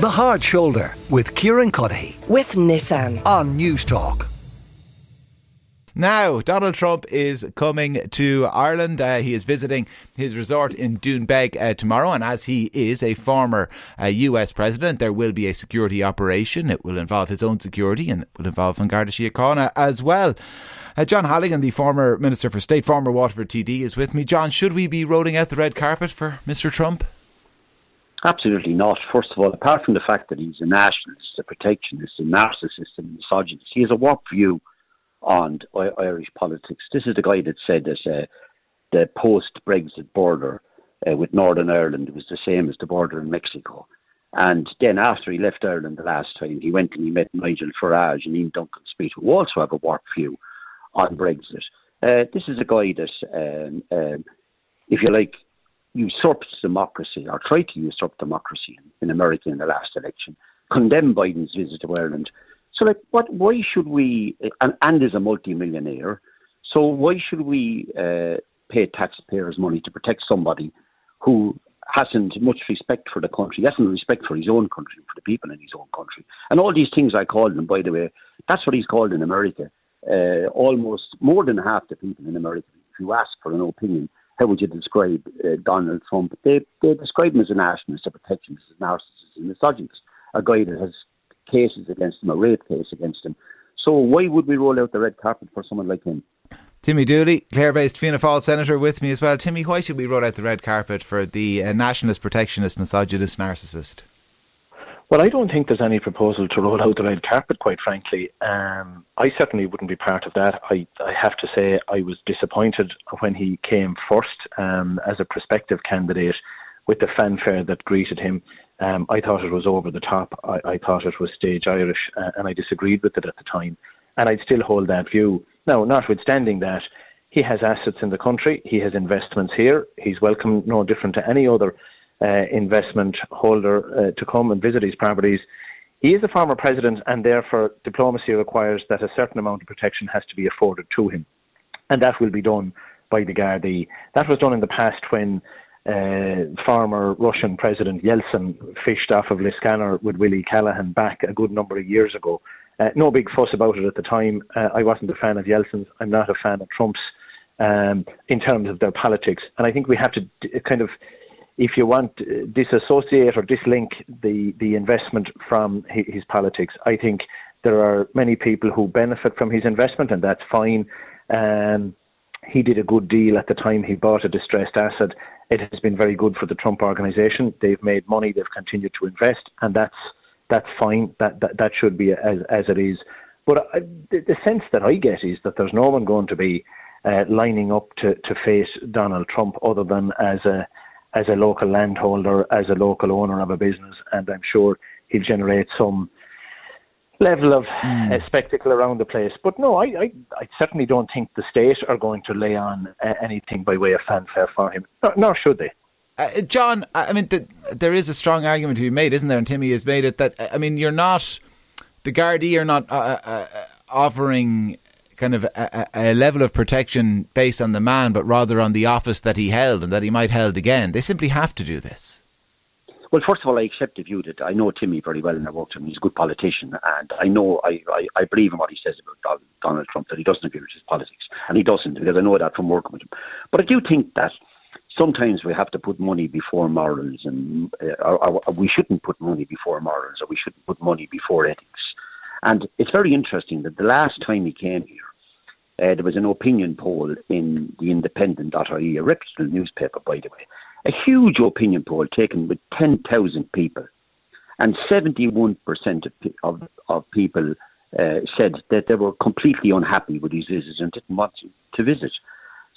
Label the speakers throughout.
Speaker 1: The Hard Shoulder with Kieran Cuddihy
Speaker 2: with Nissan.
Speaker 1: on News Talk.
Speaker 3: Now, Donald Trump is coming to Ireland. Uh, he is visiting his resort in Doonbeg uh, tomorrow, and as he is a former uh, US president, there will be a security operation. It will involve his own security and it will involve An Garda Síochána as well. Uh, John Halligan, the former Minister for State, former Waterford TD, is with me. John, should we be rolling out the red carpet for Mr. Trump?
Speaker 4: Absolutely not. First of all, apart from the fact that he's a nationalist, a protectionist, a narcissist, and a misogynist, he has a warped view on Irish politics. This is the guy that said that uh, the post-Brexit border uh, with Northern Ireland was the same as the border in Mexico. And then after he left Ireland the last time, he went and he met Nigel Farage and Iain Duncan Smith, who also have a warped view on Brexit. Uh, this is a guy that, um, um, if you like, usurped democracy or tried to usurp democracy in, America in the last election, condemned Biden's visit to Ireland. So, like, what? Why should we? And, and is a multimillionaire. So why should we uh, pay taxpayers' money to protect somebody who hasn't much respect for the country, hasn't respect for his own country, for the people in his own country, and all these things I called him. By the way, that's what he's called in America. Uh, almost more than half the people in America, if you ask for an opinion, how would you describe uh, Donald Trump? They they describe him as a nationalist, a protectionist, a narcissist, a misogynist, a guy that has cases against him, a rape case against him. So why would we roll out the red carpet for someone like him?
Speaker 3: Timmy Dooley, Clare-based Fianna Fáil senator, with me as well. Timmy, why should we roll out the red carpet for the uh, nationalist, protectionist, misogynist, narcissist?
Speaker 5: Well, I don't think there's any proposal to roll out the red carpet, quite frankly. Um, I certainly wouldn't be part of that. I, I have to say I was disappointed when he came first um, as a prospective candidate with the fanfare that greeted him. Um, I thought it was over the top. I, I thought it was stage Irish, uh, and I disagreed with it at the time. And I'd still hold that view. Now, notwithstanding that, he has assets in the country. He has investments here. He's welcome, no different to any other uh, investment holder uh, to come and visit his properties. He is a former president, and therefore diplomacy requires that a certain amount of protection has to be afforded to him, and that will be done by the Gardaí. That was done in the past when uh, former Russian President Yeltsin fished off of Liscannor with Willie Callaghan back a good number of years ago. Uh, no big fuss about it at the time. Uh, I wasn't a fan of Yeltsin's. I'm not a fan of Trump's um, in terms of their politics, and I think we have to d- kind of if you want, uh, disassociate or dislink the, the investment from his, politics. I think there are many people who benefit from his investment, and that's fine. Um, he did a good deal at the time he bought a distressed asset. It has been very good for the Trump organization. They've made money, they've continued to invest, and that's that's fine. That that, that should be as as it is. But I, the, the sense that I get is that there's no one going to be uh, lining up to, to face Donald Trump other than as a as a local landholder, as a local owner of a business, and I'm sure he'll generate some level of uh, spectacle around the place. But no, I, I, I certainly don't think the state are going to lay on uh, anything by way of fanfare for him, nor, nor should they.
Speaker 3: Uh, John, I mean, the, there is a strong argument to be made, isn't there? And Timmy has made it that I mean, you're not the Gardaí are not uh, uh, offering kind of a, a level of protection based on the man, but rather on the office that he held and that he might held again. They simply have to do this.
Speaker 4: Well, first of all, I accept the view that I know Timmy very well and I worked with him. He's a good politician, and I know I, I, I believe in what he says about Donald, Donald Trump that he doesn't agree with his politics, and he doesn't because I know that from working with him. But I do think that sometimes we have to put money before morals, and uh, or, or we shouldn't put money before morals, or we shouldn't put money before ethics. And it's very interesting that the last time he came here, uh, there was an opinion poll in the Independent.ie, a reputable newspaper, by the way, a huge opinion poll taken with 10,000 people, and 71% of, of, of people uh, said that they were completely unhappy with his visit and didn't want to, visit.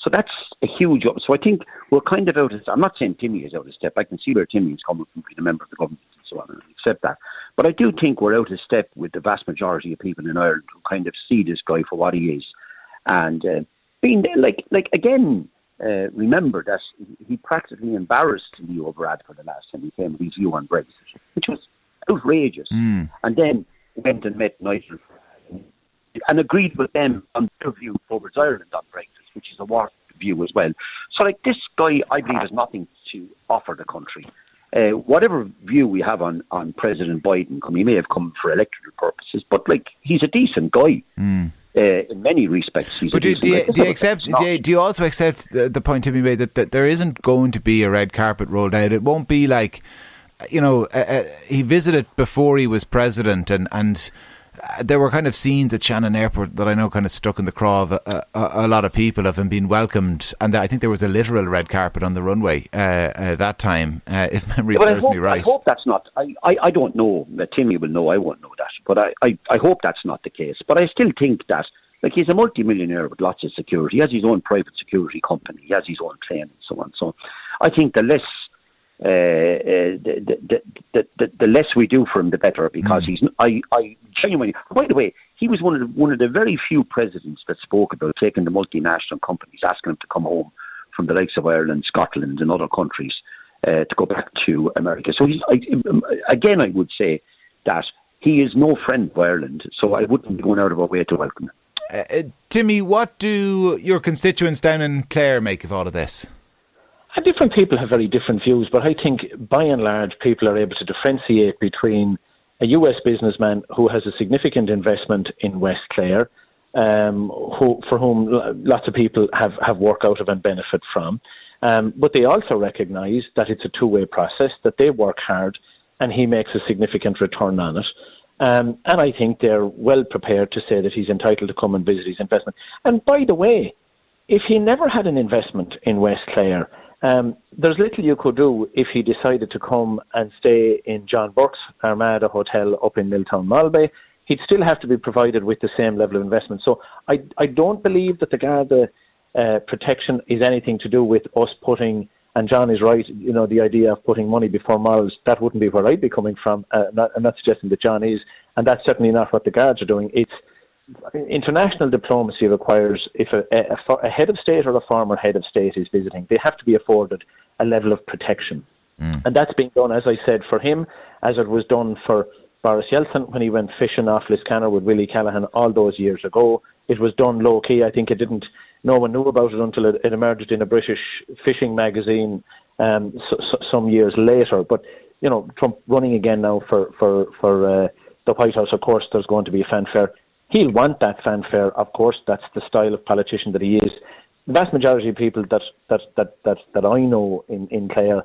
Speaker 4: So that's a huge. up- So I think we're kind of out of. Step I'm not saying Timmy is out of step. I can see where Timmy is coming from, being a member of the government and so on, and accept that. But I do think we're out of step with the vast majority of people in Ireland who kind of see this guy for what he is, and uh, being like, like again, uh, remember that he practically embarrassed Leo for the last time he came with his view on Brexit, which was outrageous. And then went and met Nigel and agreed with them on their view towards Ireland on Brexit, which is a war view as well. So, like this guy, I believe has nothing to offer the country. uh, whatever view we have on, on President Biden, he may have come for electoral purposes, but like he's a decent guy. Mm. Uh, in many respects,
Speaker 3: but do, do, you, do you accept? Do you, do you, also accept the, the point to be made that, that there isn't going to be a red carpet rolled out? It won't be like, you know, uh, uh, he visited before he was president, and and there were kind of scenes at Shannon Airport that I know kind of stuck in the craw of a, a, a lot of people of him being welcomed, and I think there was a literal red carpet on the runway uh, uh, that time, uh, if memory
Speaker 4: yeah,
Speaker 3: serves
Speaker 4: hope,
Speaker 3: me right. I
Speaker 4: hope that's not. I, I, I don't know. Timmy will know. I won't know that, but I, I, I hope that's not the case. But I still think that. Like he's a multi-millionaire with lots of security. He has his own private security company. He has his own plane and so on. So, I think the less uh, uh, the, the, the, the, less we do for him, the better. Because mm. he's, I, I genuinely. By the way, he was one of the, one of the very few presidents that spoke about taking the multinational companies, asking them to come home from the likes of Ireland, Scotland, and other countries uh, to go back to America. So he's I, again, I would say that he is no friend of Ireland. So I wouldn't be going out of our way to welcome him.
Speaker 3: Uh, uh Timmy, what do your constituents down in Clare make of all of this?
Speaker 5: Different people have very different views, but I think by and large people are able to differentiate between a US businessman who has a significant investment in West Clare, um, who, for whom lots of people have, have work out of and benefit from. Um, but they also recognise that it's a two way process, that they work hard and he makes a significant return on it. Um, and I think they're well prepared to say that he's entitled to come and visit his investment. And by the way, if he never had an investment in West Clare, um, there's little you could do if he decided to come and stay in John Burke's Armada Hotel up in Milltown Malbay. He'd still have to be provided with the same level of investment. So I, I don't believe that the Garda uh, protection is anything to do with us putting, and John is right, you know, the idea of putting money before morals, that wouldn't be where I'd be coming from. Uh, not, I'm not suggesting that John is, and that's certainly not what the Guards are doing. It's international diplomacy requires if a, a, a, head of state or a former head of state is visiting, they have to be afforded a level of protection. Mm. And that's being done, as I said, for him, as it was done for Boris Yeltsin when he went fishing off Liscannor with Willie Callaghan all those years ago. It was done low key. I think it didn't. No one knew about it until it, it emerged in a British fishing magazine um, so, so, some years later. But you know, Trump running again now for for for uh, the White House. Of course, there's going to be a fanfare he'll want that fanfare. Of course, that's the style of politician that he is. The vast majority of people that that that that, that I know in in Clare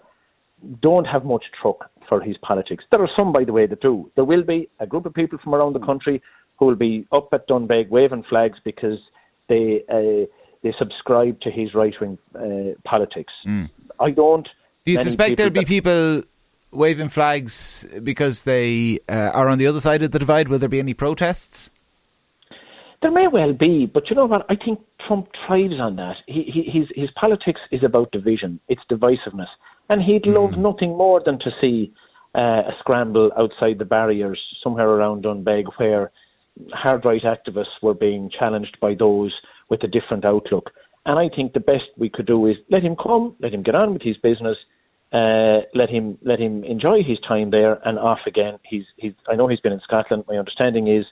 Speaker 5: don't have much truck for his politics. There are some, by the way, that do. There will be a group of people from around the country who will be up at Doonbeg waving flags because they uh, they subscribe to his right wing uh, politics. Mm. I don't.
Speaker 3: Do you suspect there'll be people waving flags because they uh, are on the other side of the divide? Will there be any protests?
Speaker 5: There may well be, but you know what? I think Trump thrives on that. He, he, his, his politics is about division, it's divisiveness. And he'd mm. love nothing more than to see uh, a scramble outside the barriers somewhere around Doonbeg where hard right activists were being challenged by those with a different outlook. And I think the best we could do is let him come, let him get on with his business, uh, let him let him enjoy his time there and off again. He's he's I know he's been in Scotland. My understanding is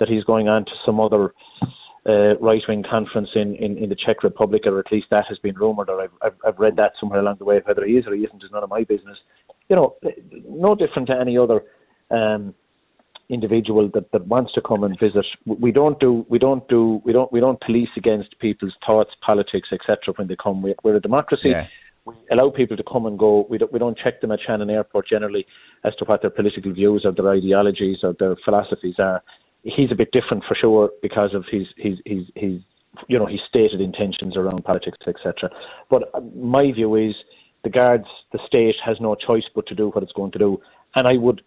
Speaker 5: that he's going on to some other uh, right wing conference in, in, in, the Czech Republic, or at least that has been rumoured, or I've, I've, I've, read that somewhere along the way. Whether he is or he isn't is none of my business. You know, no different to any other um, individual that, that wants to come and visit. We don't do we don't do we don't we don't police against people's thoughts, politics, etc. When they come, we're a democracy. Yeah. We allow people to come and go. We don't, we don't check them at Shannon Airport generally as to what their political views or their ideologies or their philosophies are he's a bit different for sure because of his his his, his you know his stated intentions around politics, etc. But uh, my view is the guards, the state has no choice but to do what it's going to do, and I would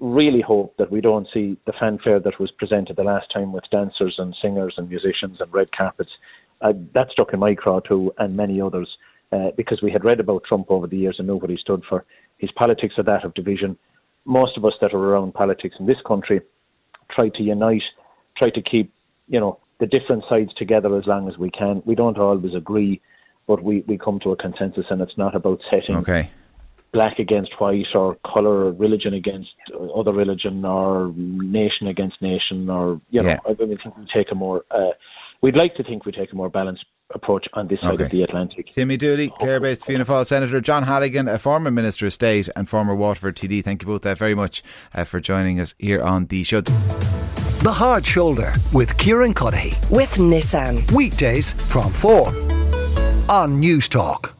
Speaker 5: really hope that we don't see the fanfare that was presented the last time with dancers and singers and musicians and red carpets. Uh, that stuck in my craw too, and many others, uh, because we had read about Trump over the years and knew what he stood for. His politics are that of division. Most of us that are around politics in this country try to unite, try to keep, you know, the different sides together as long as we can. We don't always agree, but we, we come to a consensus, and it's not about setting
Speaker 3: okay.
Speaker 5: black against white or colour or religion against other religion or nation against nation or, you know, yeah. I, think we take a more, uh, we'd like to think we take a more balanced approach on this side
Speaker 3: Okay.
Speaker 5: of the Atlantic.
Speaker 3: Timmy Dooley, Clare-based Fianna Fáil Senator John Halligan, a former Minister of State and former Waterford TD. Thank you both uh, very much uh, for joining us here on the show.
Speaker 1: The Hard Shoulder with Kieran Cuddihy.
Speaker 2: With Nissan.
Speaker 1: Weekdays from 4 on News Talk.